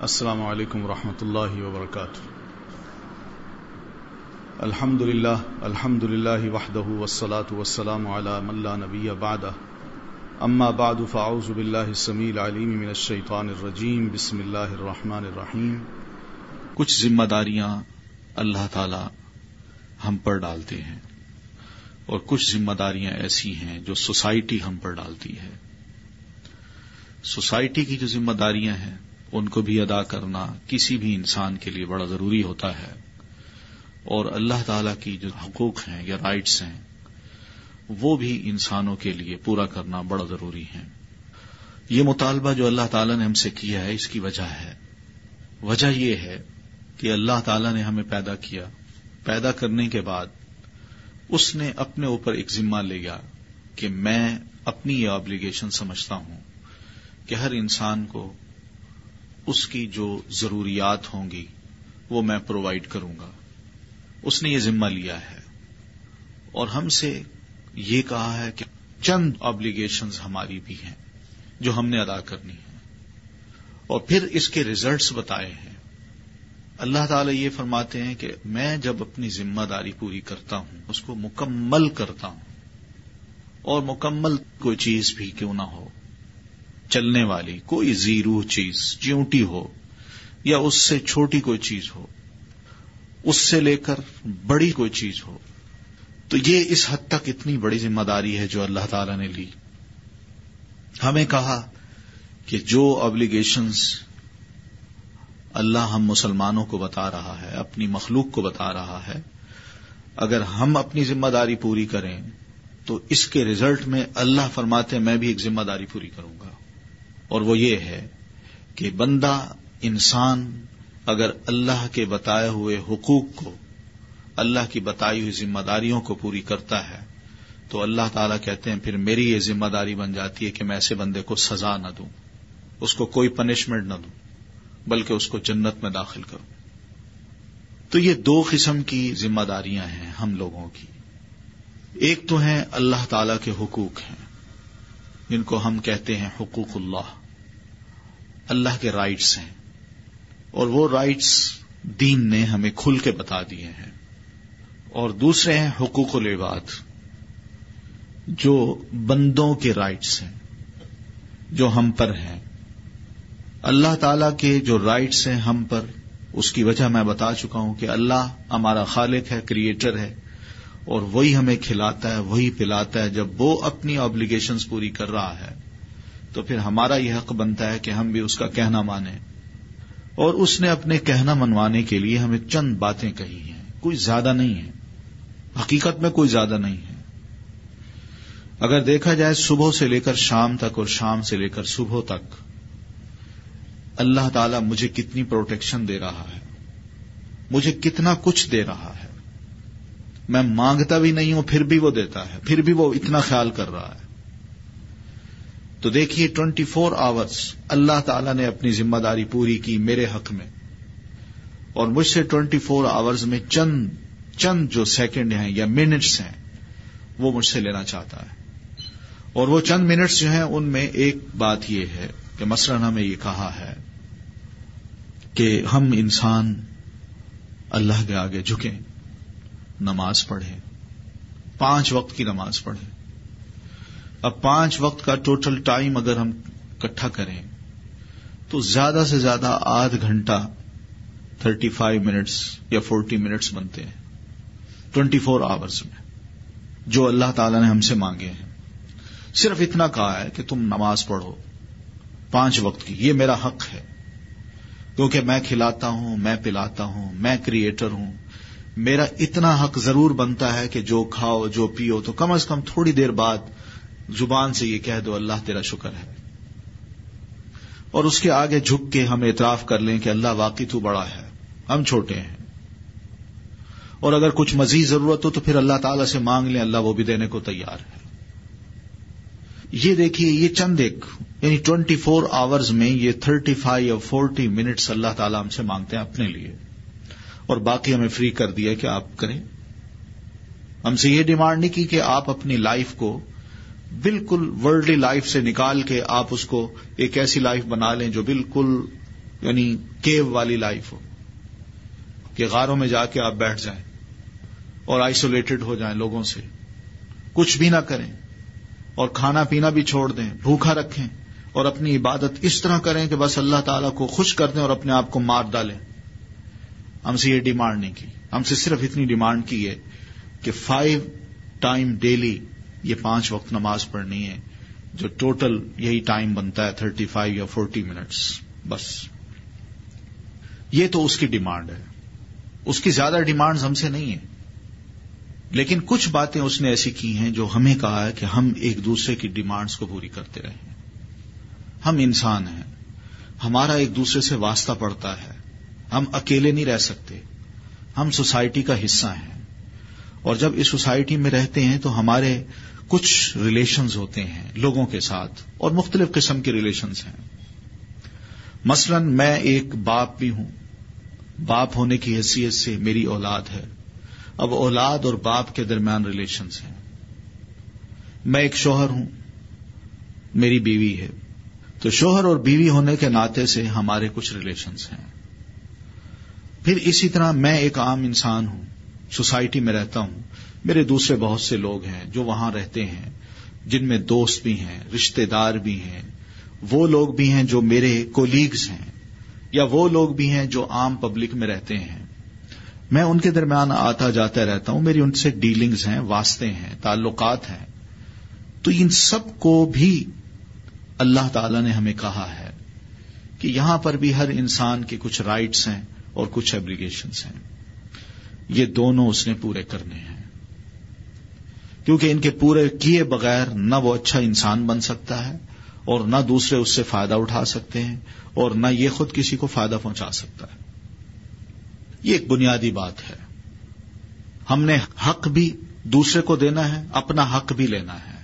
السلام علیکم ورحمۃ اللہ وبرکاتہ۔ الحمد للہ الحمد للہ وحدہ والصلاة والسلام على من لا نبی بعدہ۔ اما بعد، فاعوذ باللہ السمیع العلیم من الشیطان الرجیم۔ بسم اللہ الرحمن الرحیم۔ کچھ ذمہ داریاں اللہ تعالی ہم پر ڈالتے ہیں۔ اور کچھ ذمہ داریاں ایسی ہیں جو سوسائٹی ہم پر ڈالتی ہے۔ سوسائٹی کی جو ذمہ داریاں ہیں ان کو بھی ادا کرنا کسی بھی انسان کے لیے بڑا ضروری ہوتا ہے۔ اور اللہ تعالی کی جو حقوق ہیں یا رائٹس ہیں، وہ بھی انسانوں کے لیے پورا کرنا بڑا ضروری ہے یہ مطالبہ جو اللہ تعالیٰ نے ہم سے کیا ہے، اس کی وجہ ہے۔ وجہ یہ ہے کہ اللہ تعالیٰ نے ہمیں پیدا کیا۔ پیدا کرنے کے بعد اس نے اپنے اوپر ایک ذمہ لیا کہ میں اپنی یہ آبلیگیشن سمجھتا ہوں کہ ہر انسان کو اس کی جو ضروریات ہوں گی، وہ میں پرووائڈ کروں گا۔ اس نے یہ ذمہ لیا ہے۔ اور ہم سے یہ کہا ہے کہ چند آبلیگیشنز ہماری بھی ہیں جو ہم نے ادا کرنی ہے اور پھر اس کے ریزلٹس بتائے ہیں۔ اللہ تعالی یہ فرماتے ہیں کہ میں جب اپنی ذمہ داری پوری کرتا ہوں، اس کو مکمل کرتا ہوں، اور مکمل کوئی چیز بھی کیوں نہ ہو چلنے والی، کوئی زیرو چیز چیونٹی ہو، یا اس سے چھوٹی کوئی چیز ہو، اس سے لے کر بڑی کوئی چیز ہو، تو یہ اس حد تک اتنی بڑی ذمہ داری ہے جو اللہ تعالی نے لی۔ ہمیں کہا کہ جو ابلیگیشنز اللہ ہم مسلمانوں کو بتا رہا ہے، اپنی مخلوق کو بتا رہا ہے، اگر ہم اپنی ذمہ داری پوری کریں، تو اس کے ریزلٹ میں اللہ فرماتے میں بھی ایک ذمہ داری پوری کروں گا۔ اور وہ یہ ہے کہ بندہ انسان اگر اللہ کے بتائے ہوئے حقوق کو، اللہ کی بتائی ہوئی ذمہ داریوں کو پوری کرتا ہے، تو اللہ تعالیٰ کہتے ہیں، پھر میری یہ ذمہ داری بن جاتی ہے کہ میں ایسے بندے کو سزا نہ دوں، اس کو کوئی پنشمنٹ نہ دوں، بلکہ اس کو جنت میں داخل کروں۔ تو یہ دو قسم کی ذمہ داریاں ہیں ہم لوگوں کی۔ ایک تو ہیں اللہ تعالی کے حقوق ہیں، جن کو ہم کہتے ہیں حقوق اللہ۔ اللہ کے رائٹس ہیں اور وہ رائٹس دین نے ہمیں کھل کے بتا دیے ہیں۔ اور دوسرے ہیں حقوق العباد جو بندوں کے رائٹس ہیں، جو ہم پر ہیں۔ اللہ تعالی کے جو رائٹس ہیں ہم پر، اس کی وجہ میں بتا چکا ہوں کہ اللہ ہمارا خالق ہے کریٹر ہے، اور وہی ہمیں کھلاتا ہے، وہی پلاتا ہے، جب وہ اپنی آبلیگیشنز پوری کر رہا ہے۔ تو پھر ہمارا یہ حق بنتا ہے کہ ہم بھی اس کا کہنا مانیں۔ اور اس نے اپنے کہنا منوانے کے لیے ہمیں چند باتیں کہی ہیں۔ کوئی زیادہ نہیں ہے۔ حقیقت میں کوئی زیادہ نہیں ہے۔ اگر دیکھا جائے صبح سے لے کر شام تک اور شام سے لے کر صبح تک، اللہ تعالی مجھے کتنی پروٹیکشن دے رہا ہے۔ مجھے کتنا کچھ دے رہا ہے۔ میں مانگتا بھی نہیں ہوں، پھر بھی وہ دیتا ہے۔ پھر بھی وہ اتنا خیال کر رہا ہے۔ تو دیکھیے ٹوینٹی فور آورس اللہ تعالی نے اپنی ذمہ داری پوری کی میرے حق میں۔ اور مجھ سے ٹوینٹی فور آورز میں چند چند جو سیکنڈ ہیں یا منٹس ہیں، وہ مجھ سے لینا چاہتا ہے۔ اور وہ چند منٹس جو ہیں، ان میں ایک بات یہ ہے کہ مثلاً ہمیں یہ کہا ہے کہ ہم انسان اللہ کے آگے جھکیں، نماز پڑھیں، پانچ وقت کی نماز پڑھیں۔ اب پانچ وقت کا ٹوٹل ٹائم اگر ہم اکٹھا کریں تو زیادہ سے زیادہ آدھ گھنٹہ تھرٹی فائیو منٹس یا فورٹی منٹس بنتے ہیں۔ ٹوینٹی فور آورس میں۔ جو اللہ تعالی نے ہم سے مانگے ہیں۔ صرف اتنا کہا ہے کہ تم نماز پڑھو۔ پانچ وقت کی۔ یہ میرا حق ہے۔ کیونکہ میں کھلاتا ہوں، میں پلاتا ہوں، میں کریٹر ہوں۔ میرا اتنا حق ضرور بنتا ہے کہ جو کھاؤ، جو پیو تو کم از کم تھوڑی دیر بعد زبان سے یہ کہہ دو، اللہ تیرا شکر ہے۔ اور اس کے آگے جھک کے ہم اعتراف کر لیں کہ اللہ واقعی تو بڑا ہے، ہم چھوٹے ہیں۔ اور اگر کچھ مزید ضرورت ہو تو پھر اللہ تعالی سے مانگ لیں، اللہ وہ بھی دینے کو تیار ہے۔ یہ دیکھیے، یہ چند ایک یعنی ٹوینٹی فور آورز میں یہ تھرٹی فائیو یا فورٹی منٹس اللہ تعالیٰ ہم سے مانگتے ہیں اپنے لیے۔ اور باقی ہمیں فری کر دیا کہ آپ کریں۔ ہم سے یہ ڈیمانڈ نہیں کی کہ آپ اپنی لائف کو بالکل ورلڈلی لائف سے نکال کے آپ اس کو ایک ایسی لائف بنا لیں جو بالکل یعنی کیو والی لائف ہو، کہ غاروں میں جا کے آپ بیٹھ جائیں اور آئسولیٹڈ ہو جائیں لوگوں سے۔ کچھ بھی نہ کریں اور کھانا پینا بھی چھوڑ دیں بھوکا رکھیں اور اپنی عبادت اس طرح کریں کہ بس اللہ تعالیٰ کو خوش کر دیں اور اپنے آپ کو مار ڈالیں۔ ہم سے یہ ڈیمانڈ نہیں کی، ہم سے صرف اتنی ڈیمانڈ کی ہے کہ فائیو ٹائم ڈیلی یہ پانچ وقت نماز پڑھنی ہے، جو ٹوٹل یہی ٹائم بنتا ہے تھرٹی فائیو یا فورٹی منٹس بس۔ یہ تو اس کی ڈیمانڈ ہے۔ اس کی زیادہ ڈیمانڈ ہم سے نہیں ہے لیکن کچھ باتیں اس نے ایسی کی ہیں جو ہمیں کہا ہے کہ ہم ایک دوسرے کی ڈیمانڈز کو پوری کرتے رہیں ہم انسان ہیں۔ ہمارا ایک دوسرے سے واسطہ پڑتا ہے۔ ہم اکیلے نہیں رہ سکتے۔ ہم سوسائٹی کا حصہ ہیں۔ اور جب اس سوسائٹی میں رہتے ہیں تو ہمارے کچھ ریلیشنز ہوتے ہیں لوگوں کے ساتھ اور مختلف قسم کے ریلیشنز ہیں۔ مثلا میں ایک باپ بھی ہوں۔ باپ ہونے کی حیثیت سے میری اولاد ہے۔ اب اولاد اور باپ کے درمیان ریلیشنز ہیں۔ میں ایک شوہر ہوں۔ میری بیوی ہے۔ تو شوہر اور بیوی ہونے کے ناطے سے ہمارے کچھ ریلیشنز ہیں۔ پھر اسی طرح میں ایک عام انسان ہوں۔ سوسائٹی میں رہتا ہوں۔ میرے دوسرے بہت سے لوگ ہیں جو وہاں رہتے ہیں، جن میں دوست بھی ہیں رشتے دار بھی ہیں۔ وہ لوگ بھی ہیں جو میرے کولیگز ہیں، یا وہ لوگ بھی ہیں جو عام پبلک میں رہتے ہیں۔ میں ان کے درمیان آتا جاتا رہتا ہوں، میری ان سے ڈیلنگز ہیں، واسطے ہیں، تعلقات ہیں۔ تو ان سب کو بھی اللہ تعالی نے ہمیں کہا ہے کہ یہاں پر بھی ہر انسان کے کچھ رائٹس ہیں اور کچھ ایبلیگیشنس ہیں۔ یہ دونوں اس نے پورے کرنے ہیں۔ کیونکہ ان کے پورے کیے بغیر نہ وہ اچھا انسان بن سکتا ہے اور نہ دوسرے اس سے فائدہ اٹھا سکتے ہیں اور نہ یہ خود کسی کو فائدہ پہنچا سکتا ہے۔ یہ ایک بنیادی بات ہے۔ ہم نے حق بھی دوسرے کو دینا ہے، اپنا حق بھی لینا ہے۔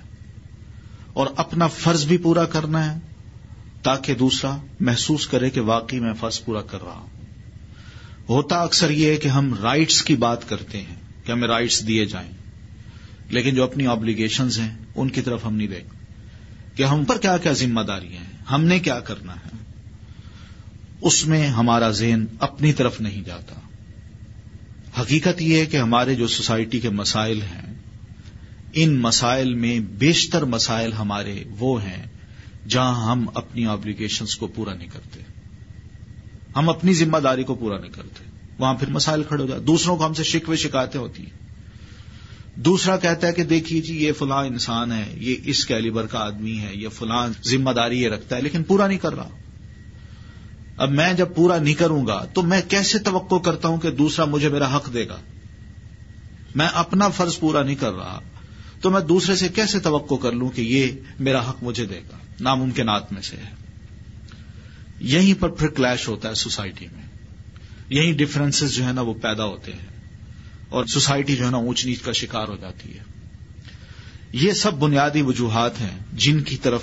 اور اپنا فرض بھی پورا کرنا ہے، تاکہ دوسرا محسوس کرے کہ واقعی میں فرض پورا کر رہا ہوں۔ ہوتا اکثر یہ ہے کہ ہم رائٹس کی بات کرتے ہیں، کہ ہمیں رائٹس دیے جائیں۔ لیکن جو اپنی آبلیگیشنز ہیں، ان کی طرف ہم نہیں دیکھتے کہ ہم پر کیا کیا ذمہ داری ہیں، ہم نے کیا کرنا ہے۔ اس میں ہمارا ذہن اپنی طرف نہیں جاتا۔ حقیقت یہ ہے کہ ہمارے جو سوسائٹی کے مسائل ہیں، ان مسائل میں بیشتر مسائل ہمارے وہ ہیں جہاں ہم اپنی آبلیگیشنس کو پورا نہیں کرتے۔ ہم اپنی ذمہ داری کو پورا نہیں کرتے۔ وہاں پھر مسائل کھڑے ہو جاتے۔ دوسروں کو ہم سے شکوے شکایتیں ہوتی ہیں۔ دوسرا کہتا ہے کہ دیکھیے جی یہ فلاں انسان ہے، یہ اس کیلیبر کا آدمی ہے، یہ فلاں ذمہ داری یہ رکھتا ہے، لیکن پورا نہیں کر رہا۔ اب میں جب پورا نہیں کروں گا تو میں کیسے توقع کرتا ہوں کہ دوسرا مجھے میرا حق دے گا؟ میں اپنا فرض پورا نہیں کر رہا، تو میں دوسرے سے کیسے توقع کر لوں کہ یہ میرا حق مجھے دے گا؟ ناممکنات میں سے ہے۔ یہیں پر پھر کلیش ہوتا ہے سوسائٹی میں۔ یہی ڈفرینسز جو ہے نا وہ پیدا ہوتے ہیں۔ اور سوسائٹی جو ہے نا اونچ نیچ کا شکار ہو جاتی ہے۔ یہ سب بنیادی وجوہات ہیں جن کی طرف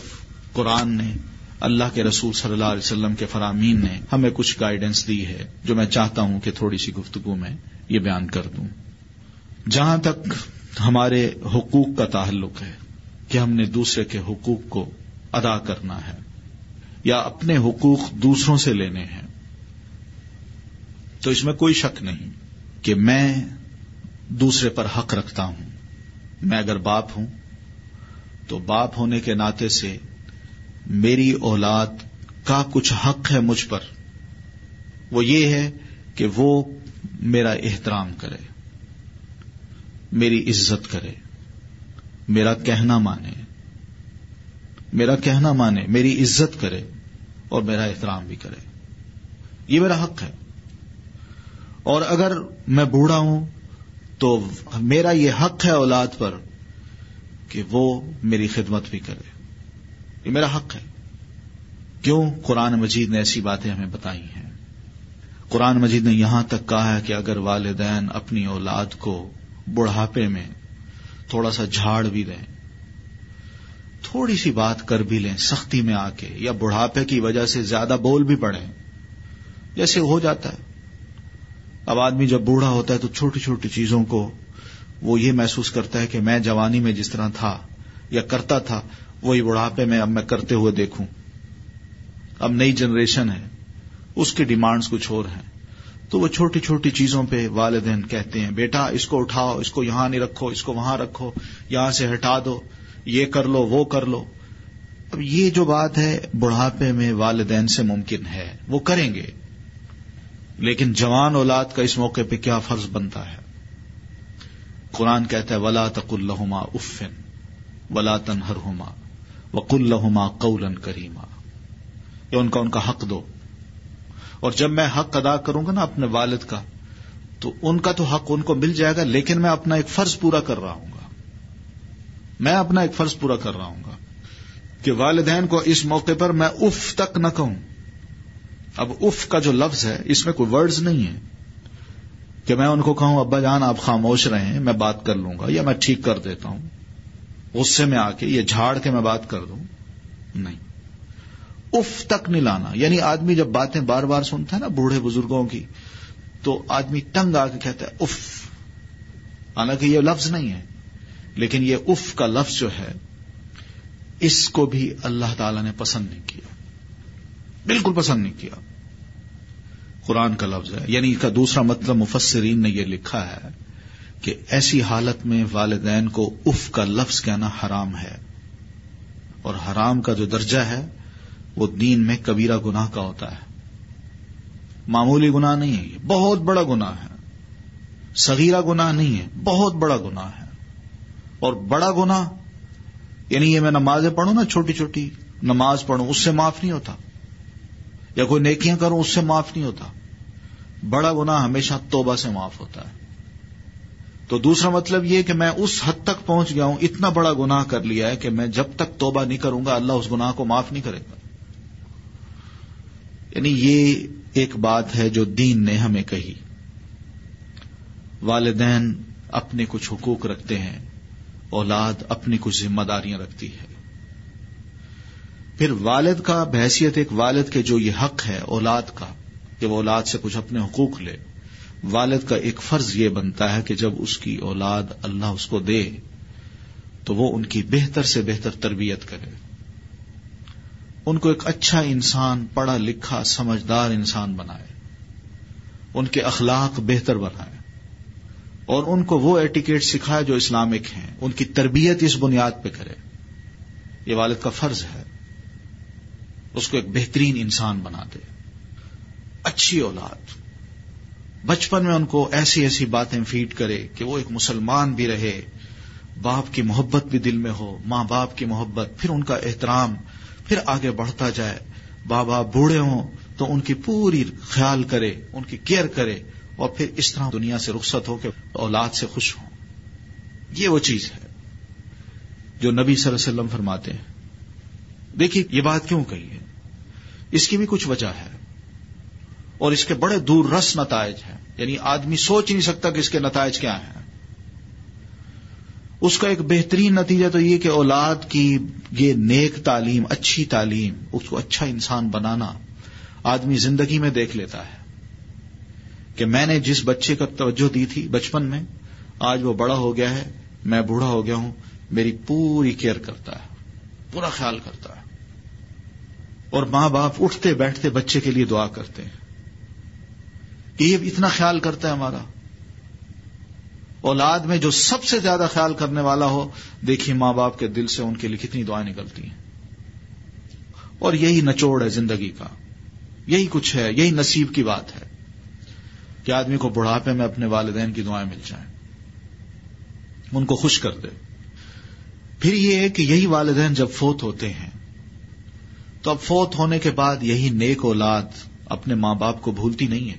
قرآن نے، اللہ کے رسول صلی اللہ علیہ وسلم کے فرامین نے ہمیں کچھ گائیڈنس دی ہے، جو میں چاہتا ہوں کہ تھوڑی سی گفتگو میں یہ بیان کر دوں۔ جہاں تک ہمارے حقوق کا تعلق ہے کہ ہم نے دوسرے کے حقوق کو ادا کرنا ہے یا اپنے حقوق دوسروں سے لینے ہیں، تو اس میں کوئی شک نہیں کہ میں دوسرے پر حق رکھتا ہوں۔ میں اگر باپ ہوں تو باپ ہونے کے ناطے سے میری اولاد کا کچھ حق ہے مجھ پر۔ وہ یہ ہے کہ وہ میرا احترام کرے، میری عزت کرے، میرا کہنا مانے، میرا کہنا مانے، میری عزت کرے اور میرا احترام بھی کرے۔ یہ میرا حق ہے۔ اور اگر میں بوڑھا ہوں تو میرا یہ حق ہے اولاد پر کہ وہ میری خدمت بھی کرے۔ یہ میرا حق ہے۔ کیوں؟ قرآن مجید نے ایسی باتیں ہمیں بتائی ہیں۔ قرآن مجید نے یہاں تک کہا ہے کہ اگر والدین اپنی اولاد کو بڑھاپے میں تھوڑا سا جھاڑ بھی دیں، تھوڑی سی بات کر بھی لیں سختی میں آ کے یا بڑھاپے کی وجہ سے زیادہ بول بھی پڑے جیسے ہو جاتا ہے۔ اب آدمی جب بوڑھا ہوتا ہے تو چھوٹی چھوٹی چیزوں کو وہ یہ محسوس کرتا ہے کہ میں جوانی میں جس طرح تھا یا کرتا تھا، وہی بڑھاپے میں اب میں کرتے ہوئے دیکھوں۔ اب نئی جنریشن ہے، اس کی ڈیمانڈز کچھ اور ہیں۔ تو وہ چھوٹی چھوٹی چیزوں پہ والدین کہتے ہیں، بیٹا، اس کو اٹھاؤ، اس کو یہاں نہیں رکھو، اس کو وہاں رکھو، یہاں سے ہٹا دو، یہ کر لو، وہ کر لو۔ اب یہ جو بات ہے، بڑھاپے میں والدین سے ممکن ہے، وہ کریں گے۔ لیکن جوان اولاد کا اس موقع پہ کیا فرض بنتا ہے؟ قرآن کہتا ہے، ولا تق الحما افن ولا تنہر ہوما وق الحما قولن کریما یہ ان کا ان کا حق دو۔ اور جب میں حق ادا کروں گا نا اپنے والد کا، تو ان کا تو حق ان کو مل جائے گا، لیکن میں اپنا ایک فرض پورا کر رہا ہوں گا۔ میں اپنا ایک فرض پورا کر رہا ہوں گا کہ والدین کو اس موقع پر میں اف تک نہ کہوں۔ اب اف کا جو لفظ ہے، اس میں کوئی ورڈز نہیں ہے کہ میں ان کو کہوں، ابا جان، آپ خاموش رہے ہیں میں بات کر لوں گا، یا میں ٹھیک کر دیتا ہوں۔ غصے میں آ کے یہ جھاڑ کے میں بات کر دوں۔ نہیں۔ اف تک نہیں لانا۔ یعنی آدمی جب باتیں بار بار سنتا ہے نا بوڑھے بزرگوں کی، تو آدمی تنگ آ کے کہتا ہے، اف۔ حالانکہ یہ لفظ نہیں ہے۔ لیکن یہ اف کا لفظ جو ہے، اس کو بھی اللہ تعالی نے پسند نہیں کیا۔ بالکل پسند نہیں کیا۔ قرآن کا لفظ ہے یعنی کا دوسرا مطلب مفسرین نے یہ لکھا ہے کہ ایسی حالت میں والدین کو اف کا لفظ کہنا حرام ہے۔ اور حرام کا جو درجہ ہے، وہ دین میں کبیرہ گناہ کا ہوتا ہے۔ معمولی گناہ نہیں ہے، یہ بہت بڑا گناہ ہے۔ صغیرہ گناہ نہیں ہے، بہت بڑا گناہ ہے۔ اور بڑا گناہ یعنی یہ میں نمازیں پڑھوں نا، چھوٹی چھوٹی نماز پڑھوں، اس سے معاف نہیں ہوتا۔ یا کوئی نیکیاں کروں، اس سے معاف نہیں ہوتا۔ بڑا گناہ ہمیشہ توبہ سے معاف ہوتا ہے۔ تو دوسرا مطلب یہ کہ میں اس حد تک پہنچ گیا ہوں، اتنا بڑا گناہ کر لیا ہے کہ میں جب تک توبہ نہیں کروں گا، اللہ اس گناہ کو معاف نہیں کرے گا۔ یعنی یہ ایک بات ہے جو دین نے ہمیں کہی۔ والدین اپنے کچھ حقوق رکھتے ہیں، اولاد اپنی کچھ ذمہ داریاں رکھتی ہے۔ پھر والد کا بحثیت ایک والد کے جو یہ حق ہے، اولاد کا، کہ وہ اولاد سے کچھ اپنے حقوق لے۔ والد کا ایک فرض یہ بنتا ہے کہ جب اس کی اولاد اللہ اس کو دے، تو وہ ان کی بہتر سے بہتر تربیت کرے۔ ان کو ایک اچھا انسان، پڑھا لکھا، سمجھدار انسان بنائے۔ ان کے اخلاق بہتر بنائے۔ اور ان کو وہ ایٹیکیٹ سکھائے جو اسلامک ہیں۔ ان کی تربیت اس بنیاد پہ کرے۔ یہ والد کا فرض ہے۔ اس کو ایک بہترین انسان بنا دے۔ اچھی اولاد۔ بچپن میں ان کو ایسی ایسی باتیں فیڈ کرے کہ وہ ایک مسلمان بھی رہے، باپ کی محبت بھی دل میں ہو، ماں باپ کی محبت، پھر ان کا احترام، پھر آگے بڑھتا جائے۔ باپ بوڑھے ہوں تو ان کی پوری خیال کرے، ان کی کیئر کرے اور پھر اس طرح دنیا سے رخصت ہو کے اولاد سے خوش ہوں۔ یہ وہ چیز ہے جو نبی صلی اللہ علیہ وسلم فرماتے ہیں۔ دیکھیے، یہ بات کیوں کہی ہے؟ اس کی بھی کچھ وجہ ہے اور اس کے بڑے دور رس نتائج ہیں یعنی آدمی سوچ نہیں سکتا کہ اس کے نتائج کیا ہیں اس کا ایک بہترین نتیجہ تو یہ کہ اولاد کی یہ نیک تعلیم، اچھی تعلیم، اس کو اچھا انسان بنانا آدمی زندگی میں دیکھ لیتا ہے کہ میں نے جس بچے کا توجہ دی تھی بچپن میں، آج وہ بڑا ہو گیا ہے، میں بوڑھا ہو گیا ہوں، میری پوری کیئر کرتا ہے، پورا خیال کرتا ہے۔ اور ماں باپ اٹھتے بیٹھتے بچے کے لیے دعا کرتے ہیں۔ کہ یہ اتنا خیال کرتا ہے ہمارا۔ اولاد میں جو سب سے زیادہ خیال کرنے والا ہو، دیکھیے ماں باپ کے دل سے ان کے لیے کتنی دعائیں نکلتی ہیں۔ اور یہی نچوڑ ہے زندگی کا۔ یہی کچھ ہے، یہی نصیب کی بات ہے۔ کہ آدمی کو بڑھاپے میں اپنے والدین کی دعائیں مل جائیں۔ ان کو خوش کر دے۔ پھر یہ ہے کہ یہی والدین جب فوت ہوتے ہیں تو اب فوت ہونے کے بعد یہی نیک اولاد اپنے ماں باپ کو بھولتی نہیں ہے۔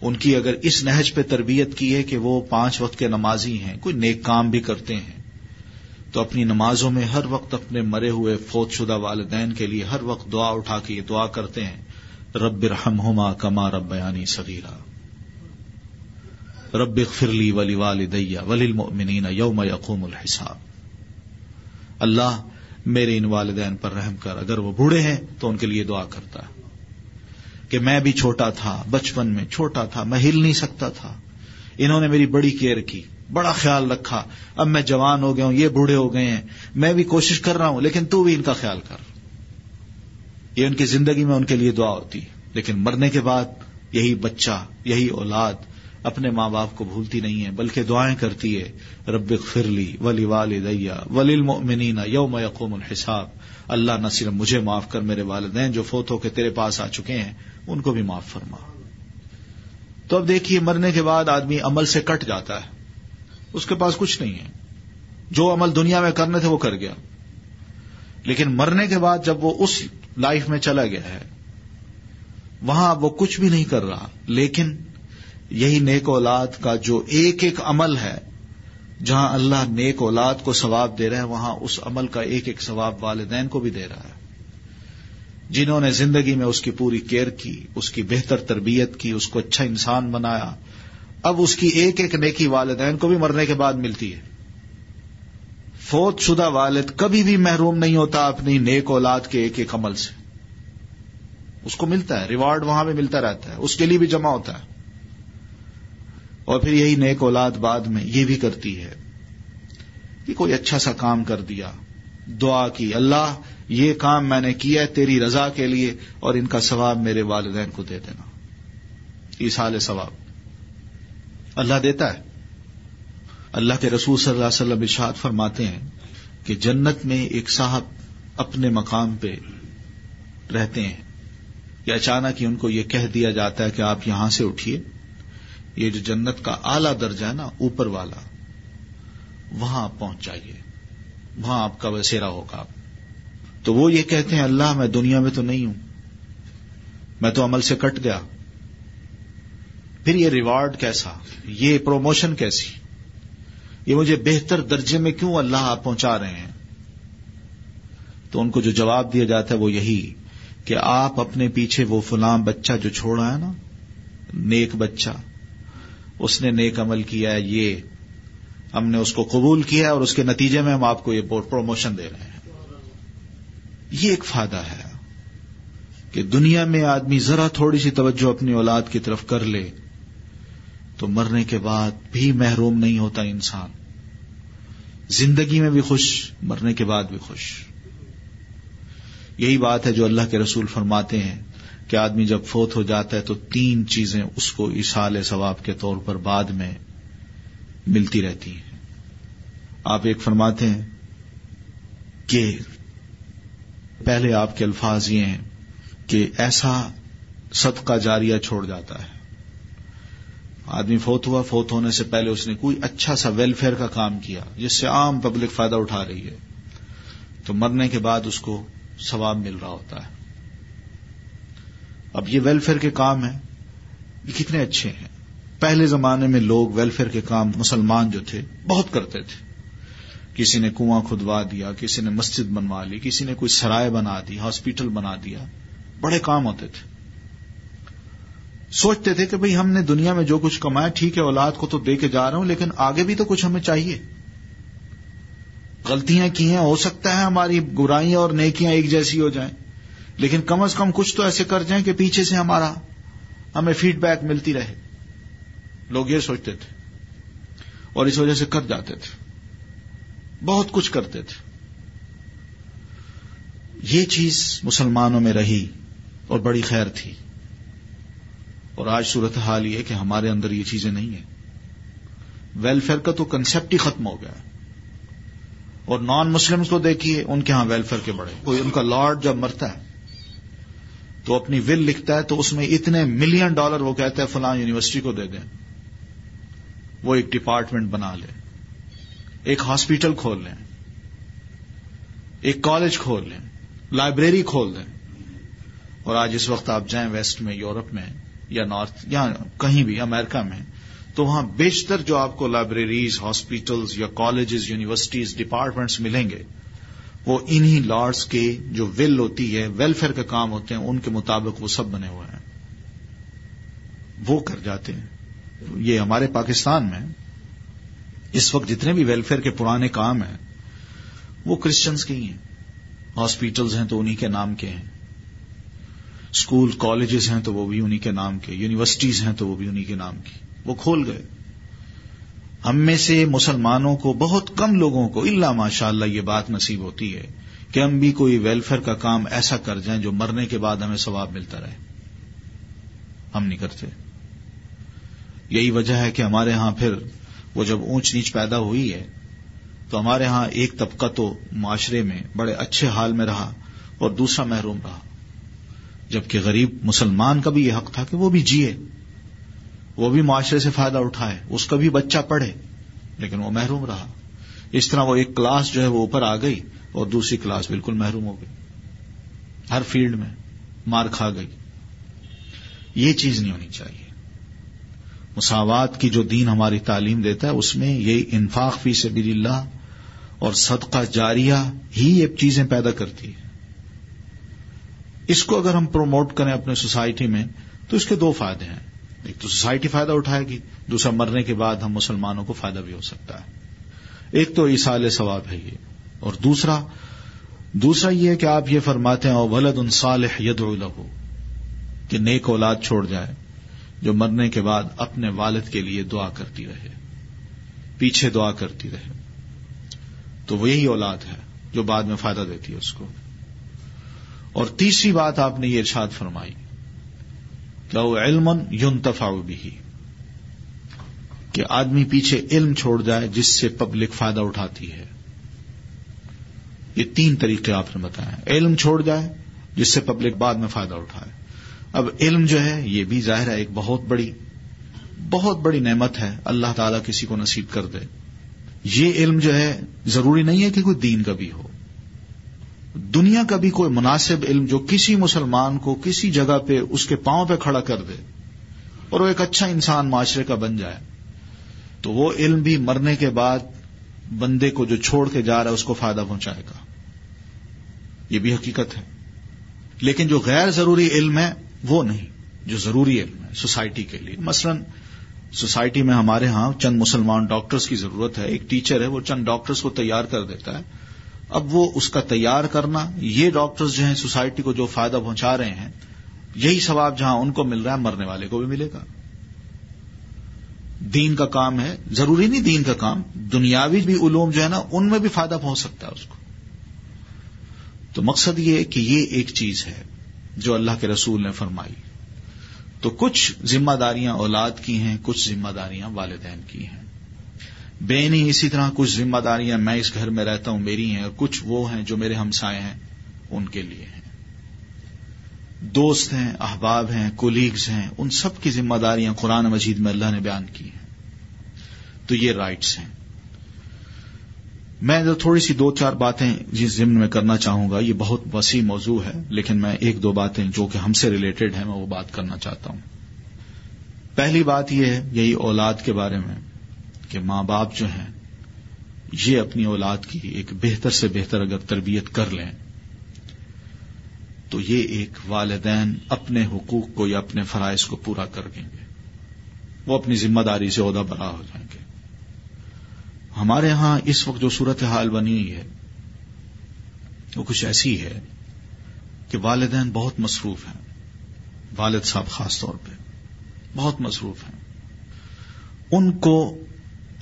ان کی اگر اس نہج پہ تربیت کی ہے کہ وہ پانچ وقت کے نمازی ہیں، کوئی نیک کام بھی کرتے ہیں، تو اپنی نمازوں میں ہر وقت اپنے مرے ہوئے فوت شدہ والدین کے لیے ہر وقت دعا اٹھا کے یہ دعا کرتے ہیں، رب رحم ہوما کما رب بیانی سگیرا رب فرلی ولی والدیا ولی المؤمنین یوم یقوم الحساب۔ اللہ میرے ان والدین پر رحم کر، اگر وہ بوڑھے ہیں تو ان کے لیے دعا کرتا ہے کہ میں بھی چھوٹا تھا، بچپن میں چھوٹا تھا، میں ہل نہیں سکتا تھا۔ انہوں نے میری بڑی کیئر کی، بڑا خیال رکھا۔ اب میں جوان ہو گیا ہوں، یہ بوڑھے ہو گئے ہیں، میں بھی کوشش کر رہا ہوں، لیکن تو بھی ان کا خیال کر۔ یہ ان کی زندگی میں ان کے لیے دعا ہوتی، لیکن مرنے کے بعد یہی بچہ، یہی اولاد اپنے ماں باپ کو بھولتی نہیں ہے، بلکہ دعائیں کرتی ہے، رب فرلی ولی والدیا ولی المؤمنین یوم یقوم الحساب۔ اللہ نہ صرف مجھے معاف کر، میرے والدین جو فوت ہو کے تیرے پاس آ چکے ہیں، ان کو بھی معاف فرما۔ تو اب دیکھیے، مرنے کے بعد آدمی عمل سے کٹ جاتا ہے۔ اس کے پاس کچھ نہیں ہے۔ جو عمل دنیا میں کرنے تھے، وہ کر گیا۔ لیکن مرنے کے بعد جب وہ اس لائف میں چلا گیا ہے، وہاں وہ کچھ بھی نہیں کر رہا، لیکن یہی نیک اولاد کا جو ایک ایک عمل ہے، جہاں اللہ نیک اولاد کو ثواب دے رہا ہے، وہاں اس عمل کا ایک ایک ثواب والدین کو بھی دے رہا ہے۔ جنہوں نے زندگی میں اس کی پوری کیئر کی، اس کی بہتر تربیت کی، اس کو اچھا انسان بنایا، اب اس کی ایک ایک نیکی والدین کو بھی مرنے کے بعد ملتی ہے۔ فوت شدہ والد کبھی بھی محروم نہیں ہوتا اپنی نیک اولاد کے ایک ایک عمل سے۔ اس کو ملتا ہے، ریوارڈ وہاں بھی ملتا رہتا ہے، اس کے لیے بھی جمع ہوتا ہے۔ اور پھر یہی نیک اولاد بعد میں یہ بھی کرتی ہے کہ کوئی اچھا سا کام کر دیا، دعا کی، اللہ یہ کام میں نے کیا ہے، تیری رضا کے لیے اور ان کا ثواب میرے والدین کو دے دینا۔ سال ثواب۔ اللہ دیتا ہے۔ اللہ کے رسول صلی اللہ علیہ وسلم اشاد فرماتے ہیں کہ جنت میں ایک صاحب اپنے مقام پہ رہتے ہیں۔ کہ اچانک ہی ان کو یہ کہہ دیا جاتا ہے کہ آپ یہاں سے اٹھیے۔ یہ جو جنت کا اعلی درجہ ہے نا، اوپر والا، وہاں آپ پہنچ جائیے وہاں آپ کا بسیرا ہوگا تو وہ یہ کہتے ہیں، اللہ میں دنیا میں تو نہیں ہوں۔ میں تو عمل سے کٹ گیا۔ پھر یہ ریوارڈ کیسا؟ یہ پروموشن کیسی؟ یہ مجھے بہتر درجے میں کیوں اللہ آپ پہنچا رہے ہیں؟ تو ان کو جو جواب دیا جاتا ہے وہ یہی کہ آپ اپنے پیچھے وہ فلاں بچہ جو چھوڑا ہے نا، نیک بچہ اس نے نیک عمل کیا ہے، یہ ہم نے اس کو قبول کیا اور اس کے نتیجے میں ہم آپ کو یہ پروموشن دے رہے ہیں۔ یہ ایک فائدہ ہے کہ دنیا میں آدمی ذرا تھوڑی سی توجہ اپنی اولاد کی طرف کر لے تو مرنے کے بعد بھی محروم نہیں ہوتا انسان۔ زندگی میں بھی خوش، مرنے کے بعد بھی خوش۔ یہی بات ہے جو اللہ کے رسول فرماتے ہیں۔ کہ آدمی جب فوت ہو جاتا ہے تو تین چیزیں اس کو اشال ثواب کے طور پر بعد میں ملتی رہتی ہیں۔ آپ ایک فرماتے ہیں کہ پہلے آپ کے الفاظ یہ ہیں کہ ایسا صدقہ جاریہ چھوڑ جاتا ہے۔ آدمی فوت ہوا، فوت ہونے سے پہلے اس نے کوئی اچھا سا ویلفیئر کا کام کیا جس سے عام پبلک فائدہ اٹھا رہی ہے۔ تو مرنے کے بعد اس کو ثواب مل رہا ہوتا ہے۔ اب یہ ویلفیئر کے کام ہیں۔ یہ کتنے اچھے ہیں۔ پہلے زمانے میں لوگ ویلفیئر کے کام مسلمان جو تھے، بہت کرتے تھے۔ کسی نے کنواں کھدوا دیا، کسی نے مسجد بنوا لی، کسی نے کوئی سرائے بنا دی ہاسپٹل بنا دیا۔ بڑے کام ہوتے تھے۔ سوچتے تھے کہ بھئی ہم نے دنیا میں جو کچھ کمایا، ٹھیک ہے، اولاد کو تو دے کے جا رہا ہوں، لیکن آگے بھی تو کچھ ہمیں چاہیے۔ غلطیاں کی ہیں، ہو سکتا ہے ہماری برائیاں اور نیکیاں ایک جیسی ہو جائیں۔ لیکن کم از کم کچھ تو ایسے کر جائیں کہ پیچھے سے ہمارا ہمیں فیڈ بیک ملتی رہے۔ لوگ یہ سوچتے تھے اور اس وجہ سے کر جاتے تھے۔ بہت کچھ کرتے تھے۔ یہ چیز مسلمانوں میں رہی اور بڑی خیر تھی۔ اور آج صورت حال یہ کہ ہمارے اندر یہ چیزیں نہیں ہیں۔ ویلفیئر کا تو کنسپٹ ہی ختم ہو گیا اور نان مسلم کو دیکھیے، ان کے ہاں ویلفیئر کے بڑے۔ کوئی ان کا لارڈ جب مرتا ہے تو اپنی ول لکھتا ہے تو اس میں اتنے ملین ڈالر وہ کہتا ہے فلاں یونیورسٹی کو دے دیں۔ وہ ایک ڈپارٹمنٹ بنا لے۔ ایک ہاسپٹل کھول لیں۔ ایک کالج کھول لیں۔ لائبریری کھول دیں۔ اور آج اس وقت آپ جائیں ویسٹ میں یورپ میں، یا نارتھ یا کہیں بھی امریکہ میں، تو وہاں بیشتر جو آپ کو لائبریریز ہاسپٹلز یا کالجز یونیورسٹیز ڈپارٹمنٹس ملیں گے وہ انہی لارڈس کے جو ول ہوتی ہے ویلفیئر کے کام ہوتے ہیں، ان کے مطابق وہ سب بنے ہوئے ہیں۔ وہ کر جاتے ہیں۔ یہ ہمارے پاکستان میں اس وقت جتنے بھی ویلفیئر کے پرانے کام ہیں، وہ کرسچنس کے ہی ہیں۔ ہاسپٹلز ہیں تو انہی کے نام کے ہیں۔ اسکول کالجز ہیں تو وہ بھی انہی کے نام کے۔ یونیورسٹیز ہیں تو وہ بھی انہی کے نام کی وہ کھول گئے۔ ہم میں سے مسلمانوں کو بہت کم لوگوں کو اللہ ماشاء اللہ یہ بات نصیب ہوتی ہے کہ ہم بھی کوئی ویلفیئر کا کام ایسا کر جائیں جو مرنے کے بعد ہمیں ثواب ملتا رہے۔ ہم نہیں کرتے۔ یہی وجہ ہے کہ ہمارے ہاں پھر وہ جب اونچ نیچ پیدا ہوئی ہے، تو ہمارے ہاں ایک طبقہ تو معاشرے میں بڑے اچھے حال میں رہا اور دوسرا محروم رہا۔ جبکہ غریب مسلمان کا بھی یہ حق تھا کہ وہ بھی جیے۔ وہ بھی معاشرے سے فائدہ اٹھائے، اس کا بھی بچہ پڑھے، لیکن وہ محروم رہا۔ اس طرح وہ ایک کلاس جو ہے وہ اوپر آ گئی اور دوسری کلاس بالکل محروم ہو گئی۔ ہر فیلڈ میں مار کھا گئی۔ یہ چیز نہیں ہونی چاہیے۔ مساوات کی جو دین ہماری تعلیم دیتا ہے، اس میں یہ انفاق فی سبیل اللہ اور صدقہ جاریہ ہی یہ چیزیں پیدا کرتی ہے اس کو اگر ہم پروموٹ کریں اپنے سوسائٹی میں، تو اس کے دو فائدے ہیں۔ ایک تو سوسائٹی فائدہ اٹھائے گی، دوسرا مرنے کے بعد ہم مسلمانوں کو فائدہ بھی ہو سکتا ہے۔ ایک تو عیسال ثواب ہے یہ۔ اور دوسرا دوسرا یہ کہ آپ یہ فرماتے ہیں ولد ان صالح ید ہو کہ نیک اولاد چھوڑ جائے، جو مرنے کے بعد اپنے والد کے لیے دعا کرتی رہے، پیچھے دعا کرتی رہے۔ تو وہی اولاد ہے جو بعد میں فائدہ دیتی ہے اس کو۔ اور تیسری بات آپ نے یہ ارشاد فرمائی۔ کیا وہ علم یونتفا بھی کہ آدمی پیچھے علم چھوڑ جائے جس سے پبلک فائدہ اٹھاتی ہے۔ یہ تین طریقے آپ نے بتایا علم چھوڑ جائے جس سے پبلک بعد میں فائدہ اٹھائے۔ اب علم جو ہے یہ بھی ظاہر ہے ایک بہت بڑی بہت بڑی نعمت ہے۔ اللہ تعالیٰ کسی کو نصیب کر دے۔ یہ علم جو ہے ضروری نہیں ہے کہ کوئی دین کا بھی ہو۔ دنیا کا بھی کوئی مناسب علم جو کسی مسلمان کو کسی جگہ پہ اس کے پاؤں پہ کھڑا کر دے اور وہ ایک اچھا انسان معاشرے کا بن جائے، تو وہ علم بھی مرنے کے بعد بندے کو جو چھوڑ کے جا رہا ہے اس کو فائدہ پہنچائے گا۔ یہ بھی حقیقت ہے۔ لیکن جو غیر ضروری علم ہے، وہ نہیں، جو ضروری علم ہے سوسائٹی کے لیے۔ مثلا سوسائٹی میں ہمارے ہاں چند مسلمان ڈاکٹرز کی ضرورت ہے، ایک ٹیچر ہے، وہ چند ڈاکٹرز کو تیار کر دیتا ہے۔ اب وہ اس کا تیار کرنا، یہ ڈاکٹرز جو ہیں سوسائٹی کو جو فائدہ پہنچا رہے ہیں، یہی ثواب جہاں ان کو مل رہا ہے، مرنے والے کو بھی ملے گا۔ دین کا کام ہے، ضروری نہیں دین کا کام، دنیاوی بھی علوم جو ہے نا، ان میں بھی فائدہ پہنچ سکتا ہے اس کو۔ تو مقصد یہ کہ یہ ایک چیز ہے جو اللہ کے رسول نے فرمائی۔ تو کچھ ذمہ داریاں اولاد کی ہیں، کچھ ذمہ داریاں والدین کی ہیں۔ بے نہیں، اسی طرح کچھ ذمہ داریاں میں اس گھر میں رہتا ہوں، میری ہیں اور کچھ وہ ہیں جو میرے ہمسائے ہیں، ان کے لیے ہیں۔ دوست ہیں، احباب ہیں کولیگز ہیں، ان سب کی ذمہ داریاں قرآن مجید میں اللہ نے بیان کی ہیں۔ تو یہ رائٹس ہیں۔ میں تھوڑی سی دو چار باتیں جس ضمن میں کرنا چاہوں گا، یہ بہت وسیع موضوع ہے، لیکن میں ایک دو باتیں جو کہ ہم سے ریلیٹڈ ہیں، میں وہ بات کرنا چاہتا ہوں۔ پہلی بات یہ ہے، یہی اولاد کے بارے میں۔ کہ ماں باپ جو ہیں، یہ اپنی اولاد کی ایک بہتر سے بہتر اگر تربیت کر لیں، تو یہ ایک والدین اپنے حقوق کو یا اپنے فرائض کو پورا کر دیں گے۔ وہ اپنی ذمہ داری سے عہدہ برا ہو جائیں گے۔ ہمارے ہاں اس وقت جو صورت حال بنی ہوئی ہے، وہ کچھ ایسی ہے کہ والدین بہت مصروف ہیں۔ والد صاحب خاص طور پہ بہت مصروف ہیں۔ ان کو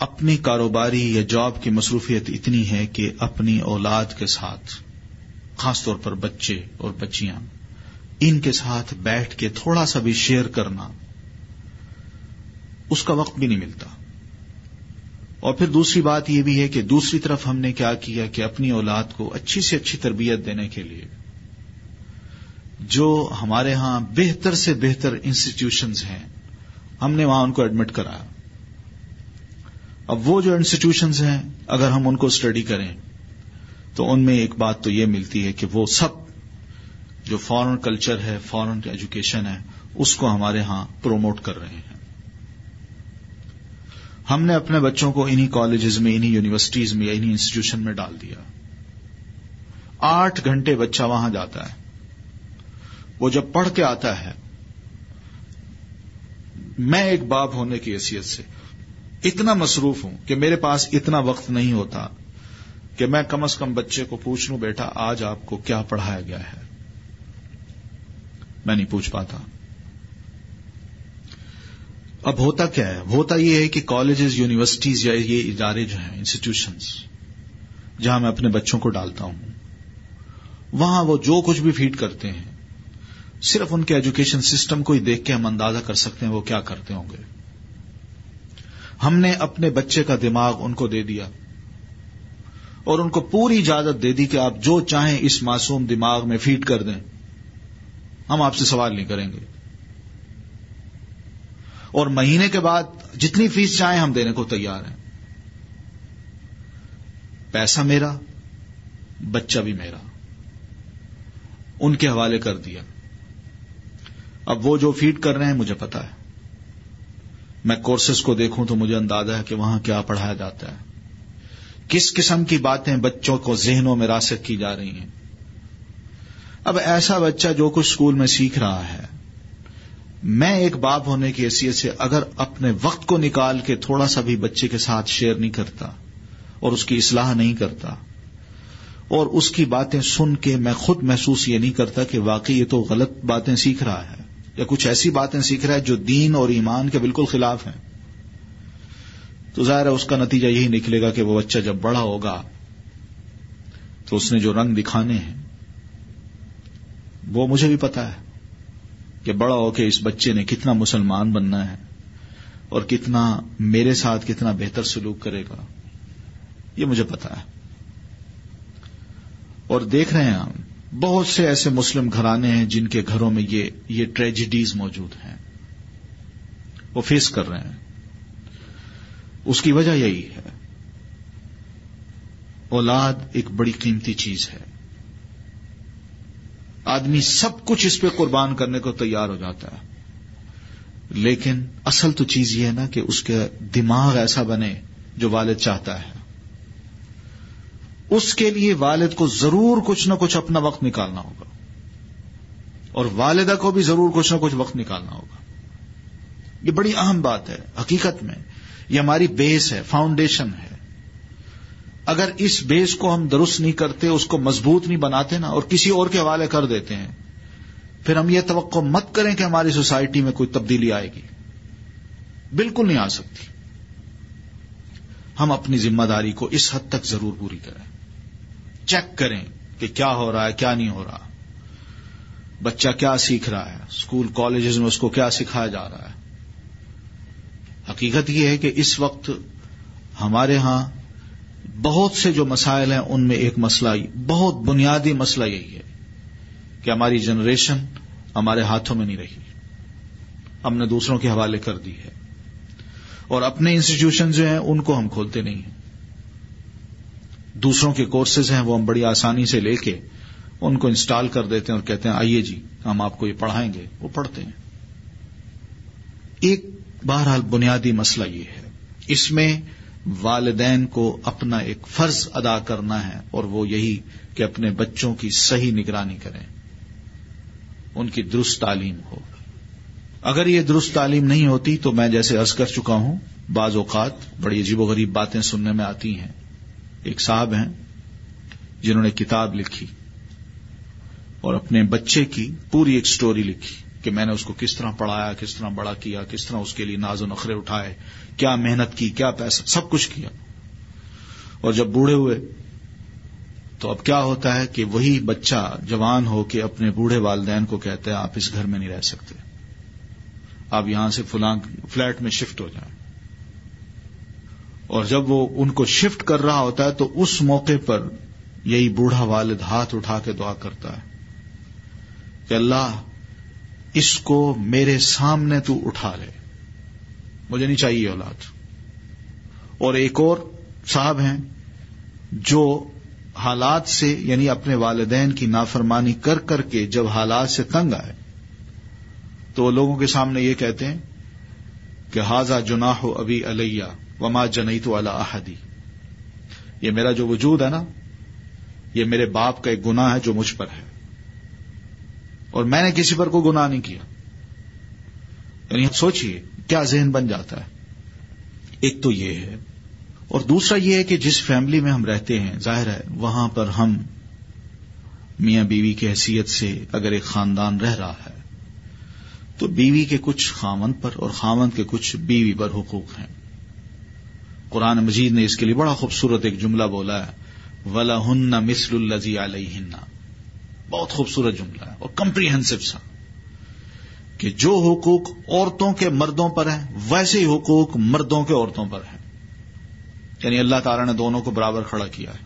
اپنی کاروباری یا جاب کی مصروفیت اتنی ہے کہ اپنی اولاد کے ساتھ، خاص طور پر بچے اور بچیاں، ان کے ساتھ بیٹھ کے تھوڑا سا بھی شیئر کرنا اس کا وقت بھی نہیں ملتا۔ اور پھر دوسری بات یہ بھی ہے کہ دوسری طرف ہم نے کیا کیا کہ اپنی اولاد کو اچھی سے اچھی تربیت دینے کے لیے، جو ہمارے ہاں بہتر سے بہتر انسٹیٹیوشنز ہیں، ہم نے وہاں ان کو ایڈمٹ کرایا۔ اب وہ جو انسٹیٹیوشنز ہیں، اگر ہم ان کو اسٹڈی کریں، تو ان میں ایک بات تو یہ ملتی ہے کہ وہ سب جو فورن کلچر ہے فورن ایجوکیشن ہے، اس کو ہمارے ہاں پروموٹ کر رہے ہیں۔ ہم نے اپنے بچوں کو انہی کالجز میں، انہی یونیورسٹیز میں انہی انسٹیٹیوشن میں ڈال دیا۔ آٹھ گھنٹے بچہ وہاں جاتا ہے۔ وہ جب پڑھ کے آتا ہے، میں ایک باپ ہونے کی حیثیت سے اتنا مصروف ہوں کہ میرے پاس اتنا وقت نہیں ہوتا کہ میں کم از کم بچے کو پوچھ لوں بیٹا، آج آپ کو کیا پڑھایا گیا ہے؟ میں نہیں پوچھ پاتا۔ اب ہوتا کیا ہے؟ ہوتا یہ ہے کہ کالجز یونیورسٹیز یا یہ ادارے جو ہیں انسٹیٹیوشنز جہاں میں اپنے بچوں کو ڈالتا ہوں، وہاں وہ جو کچھ بھی فیڈ کرتے ہیں، صرف ان کے ایجوکیشن سسٹم کو ہی دیکھ کے ہم اندازہ کر سکتے ہیں وہ کیا کرتے ہوں گے۔ ہم نے اپنے بچے کا دماغ ان کو دے دیا اور ان کو پوری اجازت دے دی کہ آپ جو چاہیں اس معصوم دماغ میں فیڈ کر دیں۔ ہم آپ سے سوال نہیں کریں گے۔ اور مہینے کے بعد جتنی فیس چاہیں ہم دینے کو تیار ہیں۔ پیسہ میرا، بچہ بھی میرا۔ ان کے حوالے کر دیا۔ اب وہ جو فیڈ کر رہے ہیں مجھے پتا ہے۔ میں کورسز کو دیکھوں تو مجھے اندازہ ہے کہ وہاں کیا پڑھایا جاتا ہے۔ کس قسم کی باتیں بچوں کو ذہنوں میں راسک کی جا رہی ہیں؟ اب ایسا بچہ جو کچھ اسکول میں سیکھ رہا ہے، میں ایک باپ ہونے کی حیثیت سے اگر اپنے وقت کو نکال کے تھوڑا سا بھی بچے کے ساتھ شیئر نہیں کرتا اور اس کی اصلاح نہیں کرتا اور اس کی باتیں سن کے میں خود محسوس یہ نہیں کرتا کہ واقعی یہ تو غلط باتیں سیکھ رہا ہے۔ یا کچھ ایسی باتیں سیکھ رہا ہے جو دین اور ایمان کے بالکل خلاف ہیں؟ تو ظاہر ہے اس کا نتیجہ یہی نکلے گا کہ وہ بچہ جب بڑا ہوگا تو اس نے جو رنگ دکھانے ہیں، وہ مجھے بھی پتا ہے کہ بڑا ہو کے اس بچے نے کتنا مسلمان بننا ہے اور کتنا میرے ساتھ کتنا بہتر سلوک کرے گا، یہ مجھے پتا ہے۔ اور دیکھ رہے ہیں ہم بہت سے ایسے مسلم گھرانے ہیں جن کے گھروں میں یہ یہ ٹریجڈیز موجود ہیں۔ وہ فیس کر رہے ہیں۔ اس کی وجہ یہی ہے۔ اولاد ایک بڑی قیمتی چیز ہے۔ آدمی سب کچھ اس پہ قربان کرنے کو تیار ہو جاتا ہے۔ لیکن اصل تو چیز یہ ہے نا کہ اس کے دماغ ایسا بنے جو والد چاہتا ہے۔ اس کے لیے والد کو ضرور کچھ نہ کچھ اپنا وقت نکالنا ہوگا اور والدہ کو بھی ضرور کچھ نہ کچھ وقت نکالنا ہوگا۔ یہ بڑی اہم بات ہے، حقیقت میں یہ ہماری بیس ہے فاؤنڈیشن ہے۔ اگر اس بیس کو ہم درست نہیں کرتے، اس کو مضبوط نہیں بناتے نا اور کسی اور کے حوالے کر دیتے ہیں، پھر ہم یہ توقع مت کریں کہ ہماری سوسائٹی میں کوئی تبدیلی آئے گی۔ بالکل نہیں آ سکتی۔ ہم اپنی ذمہ داری کو اس حد تک ضرور پوری کریں۔ چیک کریں کہ کیا ہو رہا ہے، کیا نہیں ہو رہا۔ بچہ کیا سیکھ رہا ہے؟ اسکول کالجز میں اس کو کیا سکھایا جا رہا ہے؟ حقیقت یہ ہے کہ اس وقت ہمارے ہاں بہت سے جو مسائل ہیں، ان میں ایک مسئلہ، بہت بنیادی مسئلہ یہی ہے کہ ہماری جنریشن ہمارے ہاتھوں میں نہیں رہی۔ ہم نے دوسروں کے حوالے کر دی ہے۔ اور اپنے انسٹیٹیوشن جو ہیں، ان کو ہم کھولتے نہیں ہیں۔ دوسروں کے کورسز ہیں، وہ ہم بڑی آسانی سے لے کے ان کو انسٹال کر دیتے ہیں اور کہتے ہیں، آئیے جی ہم آپ کو یہ پڑھائیں گے۔ وہ پڑھتے ہیں۔ ایک بہرحال بنیادی مسئلہ یہ ہے۔ اس میں والدین کو اپنا ایک فرض ادا کرنا ہے اور وہ یہی کہ اپنے بچوں کی صحیح نگرانی کریں۔ ان کی درست تعلیم ہو۔ اگر یہ درست تعلیم نہیں ہوتی تو میں جیسے عرض کر چکا ہوں، بعض اوقات بڑی عجیب و غریب باتیں سننے میں آتی ہیں۔ ایک صاحب ہیں جنہوں نے کتاب لکھی اور اپنے بچے کی پوری ایک سٹوری لکھی کہ میں نے اس کو کس طرح پڑھایا، کس طرح بڑا کیا، کس طرح اس کے لیے ناز و نخرے اٹھائے، کیا محنت کی، کیا پیسہ، سب کچھ کیا۔ اور جب بوڑھے ہوئے تو اب کیا ہوتا ہے کہ وہی بچہ جوان ہو کے اپنے بوڑھے والدین کو کہتے ہیں، آپ اس گھر میں نہیں رہ سکتے، آپ یہاں سے فلاں فلیٹ میں شفٹ ہو جائیں۔ اور جب وہ ان کو شفٹ کر رہا ہوتا ہے تو اس موقع پر یہی بوڑھا والد ہاتھ اٹھا کے دعا کرتا ہے کہ اللہ، اس کو میرے سامنے تو اٹھا لے۔ مجھے نہیں چاہیے اولاد۔ اور ایک اور صاحب ہیں جو حالات سے یعنی اپنے والدین کی نافرمانی کر کر کے جب حالات سے تنگ آئے، تو وہ لوگوں کے سامنے یہ کہتے ہیں کہ حاضہ جناح ابھی علیہ۔ وما جنئی تو اللہ احدی۔ یہ میرا جو وجود ہے نا، یہ میرے باپ کا ایک گنا ہے جو مجھ پر ہے۔ اور میں نے کسی پر کوئی گنا نہیں کیا۔ یعنی سوچیے کیا ذہن بن جاتا ہے۔ ایک تو یہ ہے۔ اور دوسرا یہ ہے کہ جس فیملی میں ہم رہتے ہیں، ظاہر ہے، وہاں پر ہم میاں بیوی کی حیثیت سے اگر ایک خاندان رہ رہا ہے، تو بیوی کے کچھ خامند پر اور خامند کے کچھ بیوی پر حقوق ہیں۔ قرآن مجید نے اس کے لیے بڑا خوبصورت ایک جملہ بولا ہے ولا ہن مسل الزی علیہ بہت خوبصورت جملہ ہے اور کمپریہنسو سا۔ کہ جو حقوق عورتوں کے مردوں پر ہیں، ویسے ہی حقوق مردوں کے عورتوں پر ہیں۔ یعنی اللہ تعالیٰ نے دونوں کو برابر کھڑا کیا ہے۔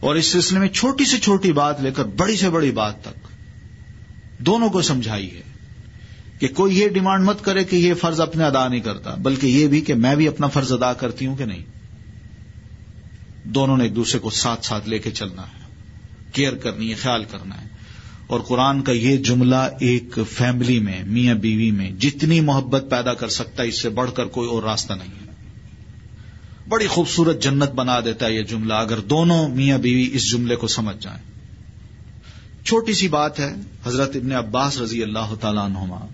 اور اس سلسلے میں چھوٹی سے چھوٹی بات لے کر بڑی سے بڑی بات تک دونوں کو سمجھائی ہے۔ کہ کوئی یہ ڈیمانڈ مت کرے کہ یہ فرض اپنے ادا نہیں کرتا، بلکہ یہ بھی کہ میں بھی اپنا فرض ادا کرتی ہوں کہ نہیں۔ دونوں نے ایک دوسرے کو ساتھ ساتھ لے کے چلنا ہے، کیئر کرنی ہے، خیال کرنا ہے۔ اور قرآن کا یہ جملہ ایک فیملی میں، میاں بیوی میں جتنی محبت پیدا کر سکتا ہے، اس سے بڑھ کر کوئی اور راستہ نہیں ہے۔ بڑی خوبصورت جنت بنا دیتا ہے یہ جملہ، اگر دونوں میاں بیوی اس جملے کو سمجھ جائیں۔ چھوٹی سی بات ہے، حضرت ابن عباس رضی اللہ تعالیٰ عنہما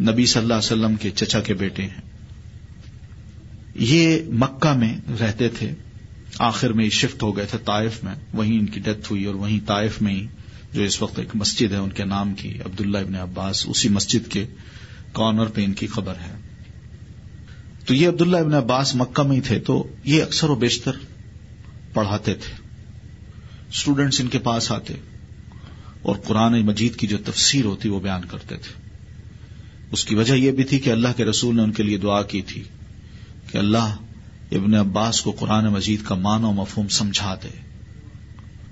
نبی صلی اللہ علیہ وسلم کے چچا کے بیٹے ہیں۔ یہ مکہ میں رہتے تھے۔ آخر میں شفٹ ہو گئے تھے طائف میں۔ وہیں ان کی ڈیتھ ہوئی اور وہیں طائف میں ہی جو اس وقت ایک مسجد ہے ان کے نام کی عبداللہ ابن عباس، اسی مسجد کے کارنر پہ ان کی خبر ہے۔ تو یہ عبداللہ ابن عباس مکہ میں ہی تھے تو یہ اکثر و بیشتر پڑھاتے تھے۔ اسٹوڈینٹس ان کے پاس آتے اور قرآن مجید کی جو تفسیر ہوتی وہ بیان کرتے تھے۔ اس کی وجہ یہ بھی تھی کہ اللہ کے رسول نے ان کے لیے دعا کی تھی کہ اللہ ابن عباس کو قرآن مجید کا مان و مفہوم سمجھا دے۔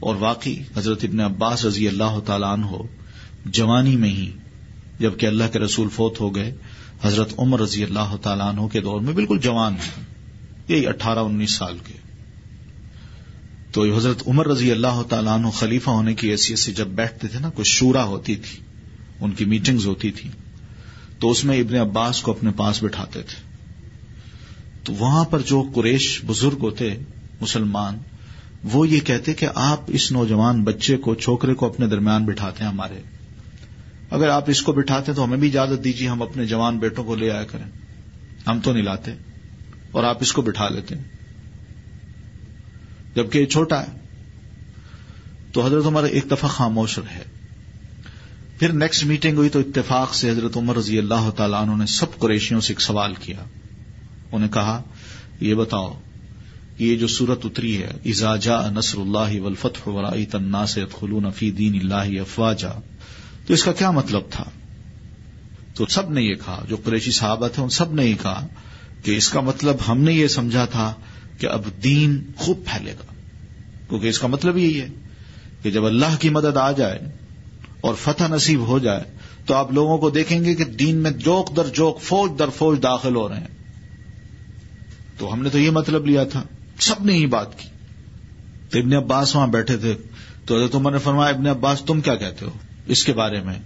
اور واقعی حضرت ابن عباس رضی اللہ تعالیٰ عنہ جوانی میں ہی جبکہ اللہ کے رسول فوت ہو گئے، حضرت عمر رضی اللہ تعالیٰ عنہ کے دور میں بالکل جوان ہیں۔ یہی اٹھارہ انیس سال کے۔ تو حضرت عمر رضی اللہ تعالیٰ عنہ خلیفہ ہونے کی حیثیت سے جب بیٹھتے تھے نا کوئی شورا ہوتی تھی، ان کی میٹنگز ہوتی تھی تو اس میں ابن عباس کو اپنے پاس بٹھاتے تھے۔ تو وہاں پر جو قریش بزرگ ہوتے، مسلمان، وہ یہ کہتے کہ آپ اس نوجوان بچے کو، چھوکرے کو اپنے درمیان بٹھاتے ہیں ہمارے۔ اگر آپ اس کو بٹھاتے تو ہمیں بھی اجازت دیجیے ہم اپنے جوان بیٹوں کو لے آیا کریں۔ ہم تو نہیں لاتے اور آپ اس کو بٹھا لیتے جبکہ یہ چھوٹا ہے۔ تو حضرت عمر ایک دفعہ خاموش رہے۔ پھر نیکسٹ میٹنگ ہوئی تو اتفاق سے حضرت عمر رضی اللہ تعالیٰ عنہ نے سب قریشیوں سے ایک سوال کیا۔ انہیں کہا، یہ بتاؤ، یہ جو سورت اتری ہے ازاجا نصر اللہ ولفت تنا سے خلون فی دین اللہ افواجا تو اس کا کیا مطلب تھا؟ تو سب نے یہ کہا، جو قریشی صحابہ تھے، ان سب نے یہ کہا کہ اس کا مطلب ہم نے یہ سمجھا تھا کہ اب دین خوب پھیلے گا۔ کیونکہ اس کا مطلب یہی ہے کہ جب اللہ کی مدد آ جائے اور فتح نصیب ہو جائے تو آپ لوگوں کو دیکھیں گے کہ دین میں جوک در جوک، فوج در فوج داخل ہو رہے ہیں۔ تو ہم نے تو یہ مطلب لیا تھا، سب نے ہی بات کی۔ تو ابن عباس وہاں بیٹھے تھے، تو حضرت عمر نے فرمایا، ابن عباس، تم کیا کہتے ہو اس کے بارے میں؟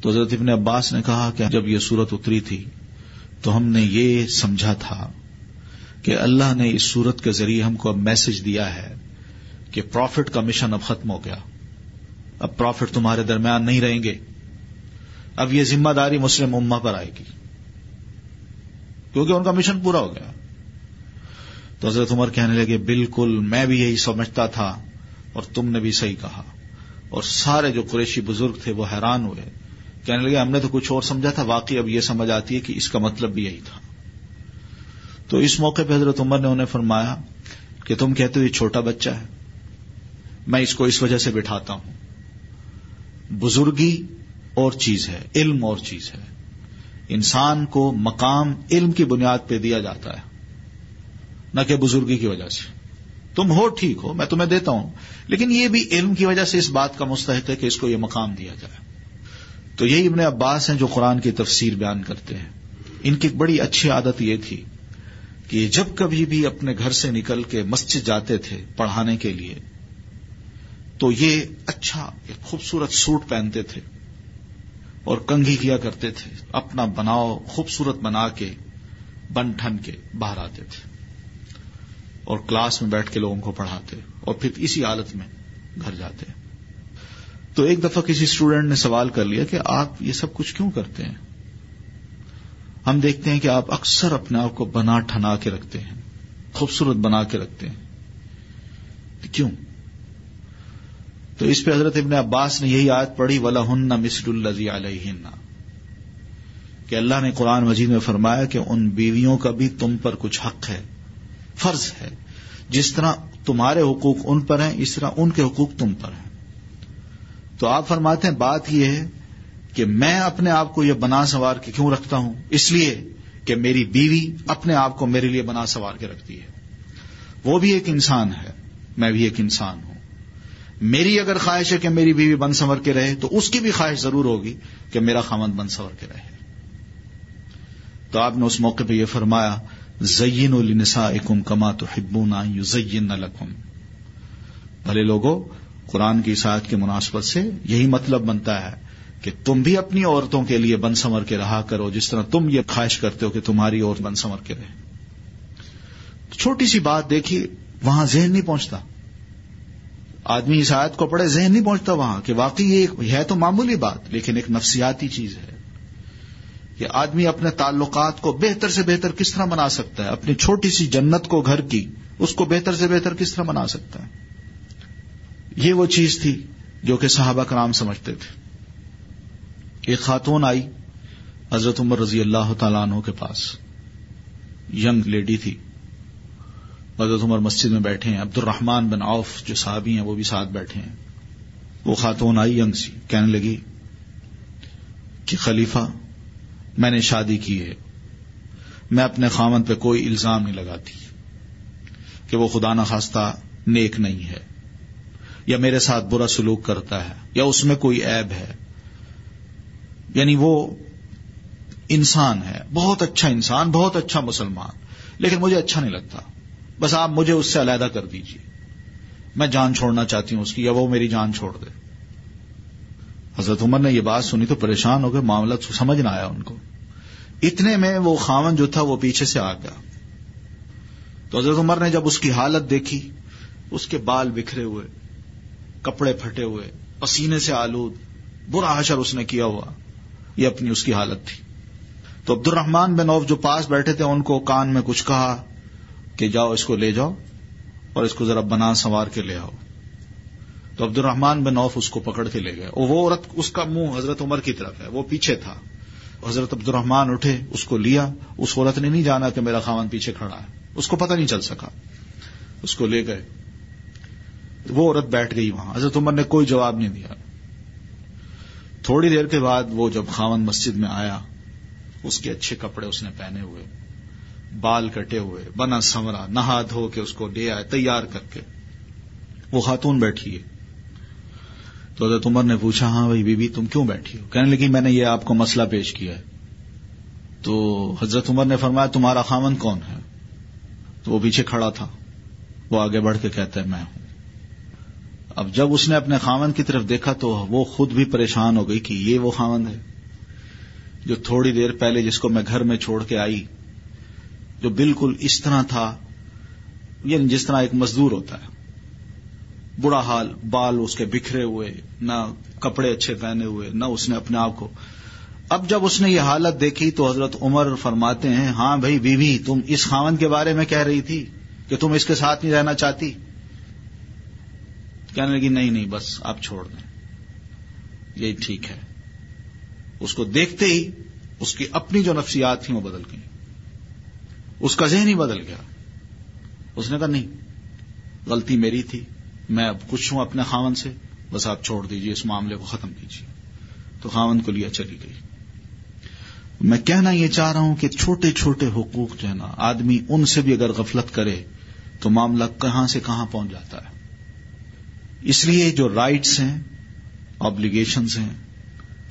تو حضرت ابن عباس نے کہا کہ جب یہ صورت اتری تھی تو ہم نے یہ سمجھا تھا کہ اللہ نے اس صورت کے ذریعے ہم کو اب میسج دیا ہے کہ پروفٹ کا مشن اب ختم ہو گیا۔ اب پروفٹ تمہارے درمیان نہیں رہیں گے۔ اب یہ ذمہ داری مسلم اما پر آئے گی۔ کیونکہ ان کا مشن پورا ہو گیا۔ تو حضرت عمر کہنے لگے، بالکل میں بھی یہی سمجھتا تھا اور تم نے بھی صحیح کہا۔ اور سارے جو قریشی بزرگ تھے وہ حیران ہوئے۔ کہنے لگے، ہم نے تو کچھ اور سمجھا تھا، واقعی اب یہ سمجھ آتی ہے کہ اس کا مطلب بھی یہی تھا۔ تو اس موقع پہ حضرت عمر نے انہیں فرمایا کہ تم کہتے ہو یہ چھوٹا بچہ ہے، میں اس کو اس وجہ سے بٹھاتا ہوں۔ بزرگی اور چیز ہے، علم اور چیز ہے۔ انسان کو مقام علم کی بنیاد پہ دیا جاتا ہے۔ نہ کہ بزرگی کی وجہ سے۔ تم ہو ٹھیک ہو، میں تمہیں دیتا ہوں۔ لیکن یہ بھی علم کی وجہ سے اس بات کا مستحق ہے کہ اس کو یہ مقام دیا جائے۔ تو یہی ابن عباس ہیں جو قرآن کی تفسیر بیان کرتے ہیں۔ ان کی ایک بڑی اچھی عادت یہ تھی کہ جب کبھی بھی اپنے گھر سے نکل کے مسجد جاتے تھے پڑھانے کے لیے تو یہ اچھا ایک خوبصورت سوٹ پہنتے تھے اور کنگھی کیا کرتے تھے، اپنا بناؤ خوبصورت بنا کے، بن ٹھن کے باہر آتے تھے۔ اور کلاس میں بیٹھ کے لوگوں کو پڑھاتے اور پھر اسی حالت میں گھر جاتے۔ تو ایک دفعہ کسی اسٹوڈینٹ نے سوال کر لیا کہ آپ یہ سب کچھ کیوں کرتے ہیں؟ ہم دیکھتے ہیں کہ آپ اکثر اپنے آپ کو بنا ٹھنا کے رکھتے ہیں، خوبصورت بنا کے رکھتے ہیں۔ کیوں؟ تو اس پہ حضرت ابن عباس نے یہی آیت پڑھی ولا ہن مسر الزی علیہ کہ اللہ نے قرآن مجید میں فرمایا کہ ان بیویوں کا بھی تم پر کچھ حق ہے، فرض ہے۔ جس طرح تمہارے حقوق ان پر ہیں، اس طرح ان کے حقوق تم پر ہیں۔ تو آپ فرماتے ہیں، بات یہ ہے کہ میں اپنے آپ کو یہ بنا سوار کے کیوں رکھتا ہوں؟ اس لیے کہ میری بیوی اپنے آپ کو میرے لیے بنا سوار کے رکھتی ہے۔ وہ بھی ایک انسان ہے، میں بھی ایک انسان ہوں۔ میری اگر خواہش ہے کہ میری بیوی بن سنور کے رہے تو اس کی بھی خواہش ضرور ہوگی کہ میرا خامد بن سنور کے رہے۔ تو آپ نے اس موقع پہ یہ فرمایا زین النسا اکم کما تو ہبونا یو زین لکھم بھلے لوگوں، قرآن کی ساتھ کے مناسبت سے یہی مطلب بنتا ہے کہ تم بھی اپنی عورتوں کے لیے بن سنور کے رہا کرو، جس طرح تم یہ خواہش کرتے ہو کہ تمہاری عورت بن سنور کے رہے۔ چھوٹی سی بات دیکھیے وہاں ذہن نہیں پہنچتا۔ آدمی اس آیت کو پڑھے، ذہن نہیں پہنچتا وہاں کہ واقعی یہ ہے تو معمولی بات، لیکن ایک نفسیاتی چیز ہے کہ آدمی اپنے تعلقات کو بہتر سے بہتر کس طرح بنا سکتا ہے؟ اپنی چھوٹی سی جنت کو گھر کی، اس کو بہتر سے بہتر کس طرح بنا سکتا ہے؟ یہ وہ چیز تھی جو کہ صحابہ کرام سمجھتے تھے۔ ایک خاتون آئی، حضرت عمر رضی اللہ تعالیٰ عنہ کے پاس، ینگ لیڈی تھی۔ حضرت عمر مسجد میں بیٹھے ہیں عبد الرحمان بن عوف جو صحابی ہیں، وہ بھی ساتھ بیٹھے ہیں۔ وہ خاتون آئی ینگ سی، کہنے لگی کہ خلیفہ، میں نے شادی کی ہے۔ میں اپنے خامن پہ کوئی الزام نہیں لگاتی کہ وہ خدا نخواستہ نیک نہیں ہے، یا میرے ساتھ برا سلوک کرتا ہے، یا اس میں کوئی عیب ہے۔ یعنی وہ انسان ہے، بہت اچھا انسان، بہت اچھا مسلمان، لیکن مجھے اچھا نہیں لگتا۔ بس آپ مجھے اس سے علیحدہ کر دیجیے میں جان چھوڑنا چاہتی ہوں اس کی، یا وہ میری جان چھوڑ دے۔ حضرت عمر نے یہ بات سنی تو پریشان ہو گئے معاملہ سمجھ نہ آیا ان کو۔ اتنے میں وہ خاون جو تھا وہ پیچھے سے آ گیا۔ تو حضرت عمر نے جب اس کی حالت دیکھی، اس کے بال بکھرے ہوئے، کپڑے پھٹے ہوئے، پسینے سے آلود، برا حشر اس نے کیا ہوا۔ یہ اپنی اس کی حالت تھی۔ تو عبد الرحمان بن اوف جو پاس بیٹھے تھے، ان کو کان میں کچھ کہا۔ کہ جاؤ اس کو لے جاؤ اور اس کو ذرا بنا سنوار کے لے آؤ۔ تو عبد الرحمان بن اوف اس کو پکڑ کے لے گئے۔ اور وہ عورت اس کا منہ حضرت عمر کی طرف ہے، وہ پیچھے تھا۔ حضرت عبد الرحمان اٹھے، اس کو لیا۔ اس عورت نے نہیں جانا کہ میرا خاون پیچھے کھڑا ہے۔ اس کو پتہ نہیں چل سکا۔ اس کو لے گئے۔ وہ عورت بیٹھ گئی وہاں۔ حضرت عمر نے کوئی جواب نہیں دیا۔ تھوڑی دیر کے بعد وہ جب خاون مسجد میں آیا، اس کے اچھے کپڑے اس نے پہنے ہوئے۔ بال کٹے ہوئے، بنا سمرا نہا دھو کے اس کو لے آئے، تیار کر کے۔ وہ خاتون بیٹھی ہے۔ تو حضرت عمر نے پوچھا ہاں بھائی بی بی تم کیوں بیٹھی ہو؟ کہنے لگی، میں نے یہ آپ کو مسئلہ پیش کیا ہے۔ تو حضرت عمر نے فرمایا، تمہارا خامن کون ہے؟ تو وہ پیچھے کھڑا تھا۔ وہ آگے بڑھ کے کہتا ہے، میں ہوں۔ اب جب اس نے اپنے خامن کی طرف دیکھا، تو وہ خود بھی پریشان ہو گئی کہ یہ وہ خامن ہے جو تھوڑی دیر پہلے جس کو میں گھر میں چھوڑ کے آئی جو بالکل اس طرح تھا یعنی جس طرح ایک مزدور ہوتا ہے۔ برا حال، بال اس کے بکھرے ہوئے، نہ کپڑے اچھے پہنے ہوئے، نہ اس نے اپنے آپ کو۔ اب جب اس نے یہ حالت دیکھی تو حضرت عمر فرماتے ہیں ہاں بھائی بیوی، تم اس خامن کے بارے میں کہہ رہی تھی کہ تم اس کے ساتھ نہیں رہنا چاہتی۔ کہنے لگی، نہیں نہیں، بس آپ چھوڑ دیں۔ یہی ٹھیک ہے۔ اس کو دیکھتے ہی اس کی اپنی جو نفسیات تھیں وہ بدل گئی اس کا ذہن ہی بدل گیا۔ اس نے کہا، نہیں، غلطی میری تھی۔ میں اب خوش ہوں اپنے خاون سے۔ بس آپ چھوڑ دیجیے اس معاملے کو ختم کیجیے تو خاون کو لیا چلی گئی۔ میں کہنا یہ چاہ رہا ہوں کہ چھوٹے چھوٹے حقوق جو ہے نا، آدمی ان سے بھی اگر غفلت کرے، تو معاملہ کہاں سے کہاں پہنچ جاتا ہے۔ اس لیے جو رائٹس ہیں آبلیگیشنز ہیں،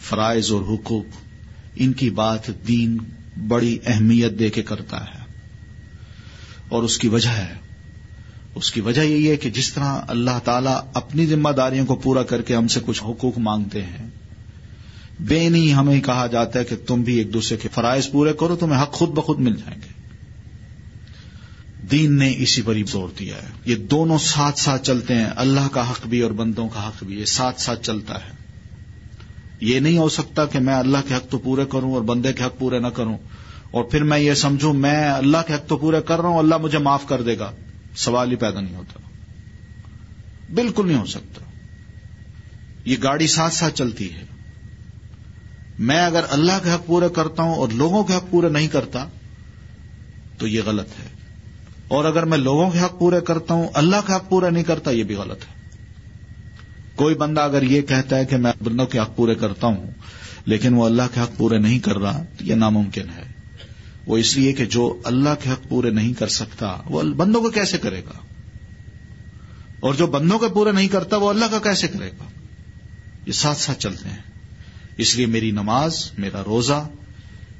فرائض اور حقوق، ان کی بات دین بڑی اہمیت دے کے کرتا ہے۔ اور اس کی وجہ ہے۔ اس کی وجہ یہی ہے کہ جس طرح اللہ تعالیٰ اپنی ذمہ داریوں کو پورا کر کے ہم سے کچھ حقوق مانگتے ہیں، بے نہیں ہمیں کہا جاتا ہے کہ تم بھی ایک دوسرے کے فرائض پورے کرو، تمہیں حق خود بخود مل جائیں گے۔ دین نے اسی پر ہی زور دیا ہے۔ یہ دونوں ساتھ ساتھ چلتے ہیں۔ اللہ کا حق بھی اور بندوں کا حق بھی، یہ ساتھ ساتھ چلتا ہے۔ یہ نہیں ہو سکتا کہ میں اللہ کے حق تو پورے کروں اور بندے کے حق پورے نہ کروں۔ اور پھر میں یہ سمجھوں، میں اللہ کے حق تو پورے کر رہا ہوں، اللہ مجھے معاف کر دے گا۔ سوال ہی پیدا نہیں ہوتا۔ بالکل نہیں ہو سکتا۔ یہ گاڑی ساتھ ساتھ چلتی ہے۔ میں اگر اللہ کے حق پورے کرتا ہوں اور لوگوں کے حق پورے نہیں کرتا، تو یہ غلط ہے۔ اور اگر میں لوگوں کے حق پورے کرتا ہوں، اللہ کے حق پورے نہیں کرتا، یہ بھی غلط ہے۔ کوئی بندہ اگر یہ کہتا ہے کہ میں بندوں کے حق پورے کرتا ہوں، لیکن وہ اللہ کے حق پورے نہیں کر رہا، تو یہ ناممکن ہے۔ وہ اس لیے کہ جو اللہ کے حق پورے نہیں کر سکتا، وہ بندوں کو کیسے کرے گا؟ اور جو بندوں کے پورے نہیں کرتا، وہ اللہ کا کیسے کرے گا؟ یہ ساتھ ساتھ چلتے ہیں۔ اس لیے میری نماز، میرا روزہ،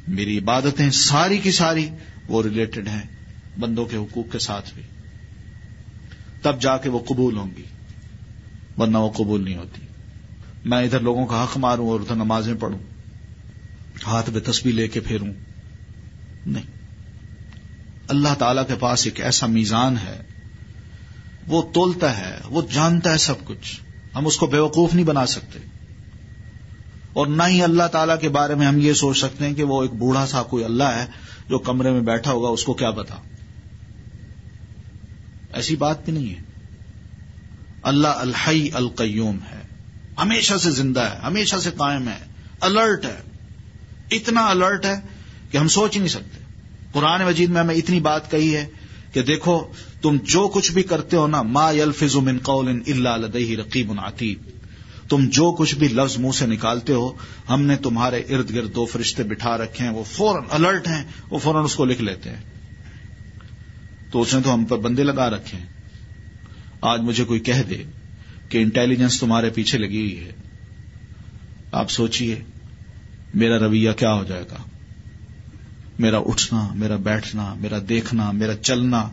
میری عبادتیں ساری کی ساری وہ ریلیٹڈ ہیں بندوں کے حقوق کے ساتھ بھی۔ تب جا کے وہ قبول ہوں گی، ورنہ وہ قبول نہیں ہوتی۔ میں ادھر لوگوں کا حق ماروں اور ادھر نمازیں پڑھوں، ہاتھ میں تسبیح لے کے پھیروں۔ نہیں۔ اللہ تعالی کے پاس ایک ایسا میزان ہے، وہ تولتا ہے، وہ جانتا ہے سب کچھ۔ ہم اس کو بیوقوف نہیں بنا سکتے۔ اور نہ ہی اللہ تعالی کے بارے میں ہم یہ سوچ سکتے ہیں کہ وہ ایک بوڑھا سا کوئی اللہ ہے جو کمرے میں بیٹھا ہوگا، اس کو کیا بتا ایسی بات بھی نہیں ہے۔ اللہ الحی القیوم ہے، ہمیشہ سے زندہ ہے، ہمیشہ سے قائم ہے، الرٹ ہے۔ اتنا الرٹ ہے کہ ہم سوچ ہی نہیں سکتے۔ قرآن مجید میں ہمیں اتنی بات کہی ہے کہ دیکھو، تم جو کچھ بھی کرتے ہو نا، ما یلفظ من قول الا لدیہ رقیب عتید تم جو کچھ بھی لفظ منہ سے نکالتے ہو، ہم نے تمہارے ارد گرد دو فرشتے بٹھا رکھے ہیں، وہ فوراً الرٹ ہیں، وہ فوراً اس کو لکھ لیتے ہیں۔ تو اس نے تو ہم پر بندے لگا رکھے ہیں۔ آج مجھے کوئی کہہ دے کہ انٹیلیجنس تمہارے پیچھے لگی ہوئی ہے۔ آپ سوچئے، میرا رویہ کیا ہو جائے گا؟ میرا اٹھنا، میرا بیٹھنا، میرا دیکھنا، میرا چلنا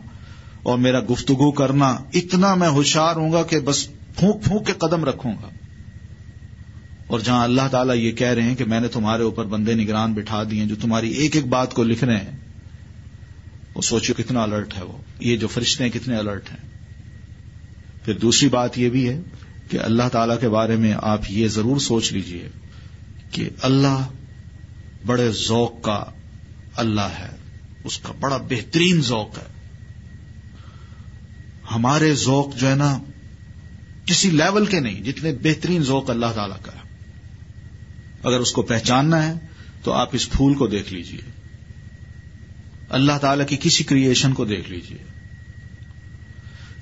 اور میرا گفتگو کرنا، اتنا میں ہوشیار ہوں گا کہ بس پھونک پھونک کے قدم رکھوں گا۔ اور جہاں اللہ تعالیٰ یہ کہہ رہے ہیں کہ میں نے تمہارے اوپر بندے نگران بٹھا دیے جو تمہاری ایک ایک بات کو لکھ رہے ہیں، وہ سوچو کتنا الرٹ ہے وہ۔ یہ جو فرشتے ہیں کتنے الرٹ ہیں۔ پھر دوسری بات یہ بھی ہے کہ اللہ تعالی کے بارے میں آپ یہ ضرور سوچ لیجیے کہ اللہ بڑے ذوق کا اللہ ہے، اس کا بڑا بہترین ذوق ہے۔ ہمارے ذوق جو ہے نا، کسی لیول کے نہیں، جتنے بہترین ذوق اللہ تعالی کا ہے۔ اگر اس کو پہچاننا ہے، تو آپ اس پھول کو دیکھ لیجیے۔ اللہ تعالی کی کسی کریشن کو دیکھ لیجیے۔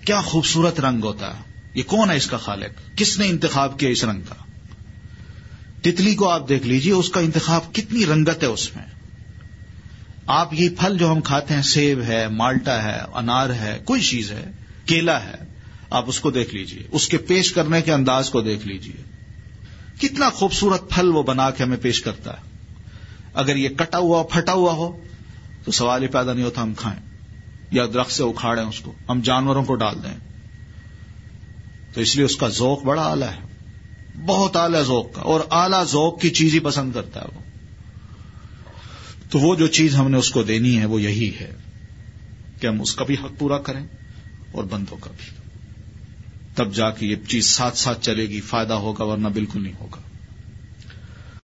کیا خوبصورت رنگ ہوتا ہے۔ یہ کون ہے اس کا خالق؟ کس نے انتخاب کیا اس رنگ کا؟ تتلی کو آپ دیکھ لیجیے، اس کا انتخاب کتنی رنگت ہے اس میں۔ آپ یہ پھل جو ہم کھاتے ہیں، سیب ہے، مالٹا ہے، انار ہے، کوئی چیز ہے، کیلا ہے، آپ اس کو دیکھ لیجیے۔ اس کے پیش کرنے کے انداز کو دیکھ لیجیے۔ کتنا خوبصورت پھل وہ بنا کے ہمیں پیش کرتا ہے۔ اگر یہ کٹا ہوا پھٹا ہوا ہو، تو سوال ہی پیدا نہیں ہوتا ہم کھائیں یا درخت سے اکھاڑیں اس کو۔ ہم جانوروں کو ڈال دیں۔ تو اس لیے اس کا ذوق بڑا اعلی ہے۔ بہت اعلی ذوق کا اور اعلی ذوق کی چیز ہی پسند کرتا ہے وہ۔ تو وہ جو چیز ہم نے اس کو دینی ہے وہ یہی ہے کہ ہم اس کا بھی حق پورا کریں اور بندوں کا بھی۔ تب جا کے یہ چیز ساتھ ساتھ چلے گی، فائدہ ہوگا ورنہ بالکل نہیں ہوگا۔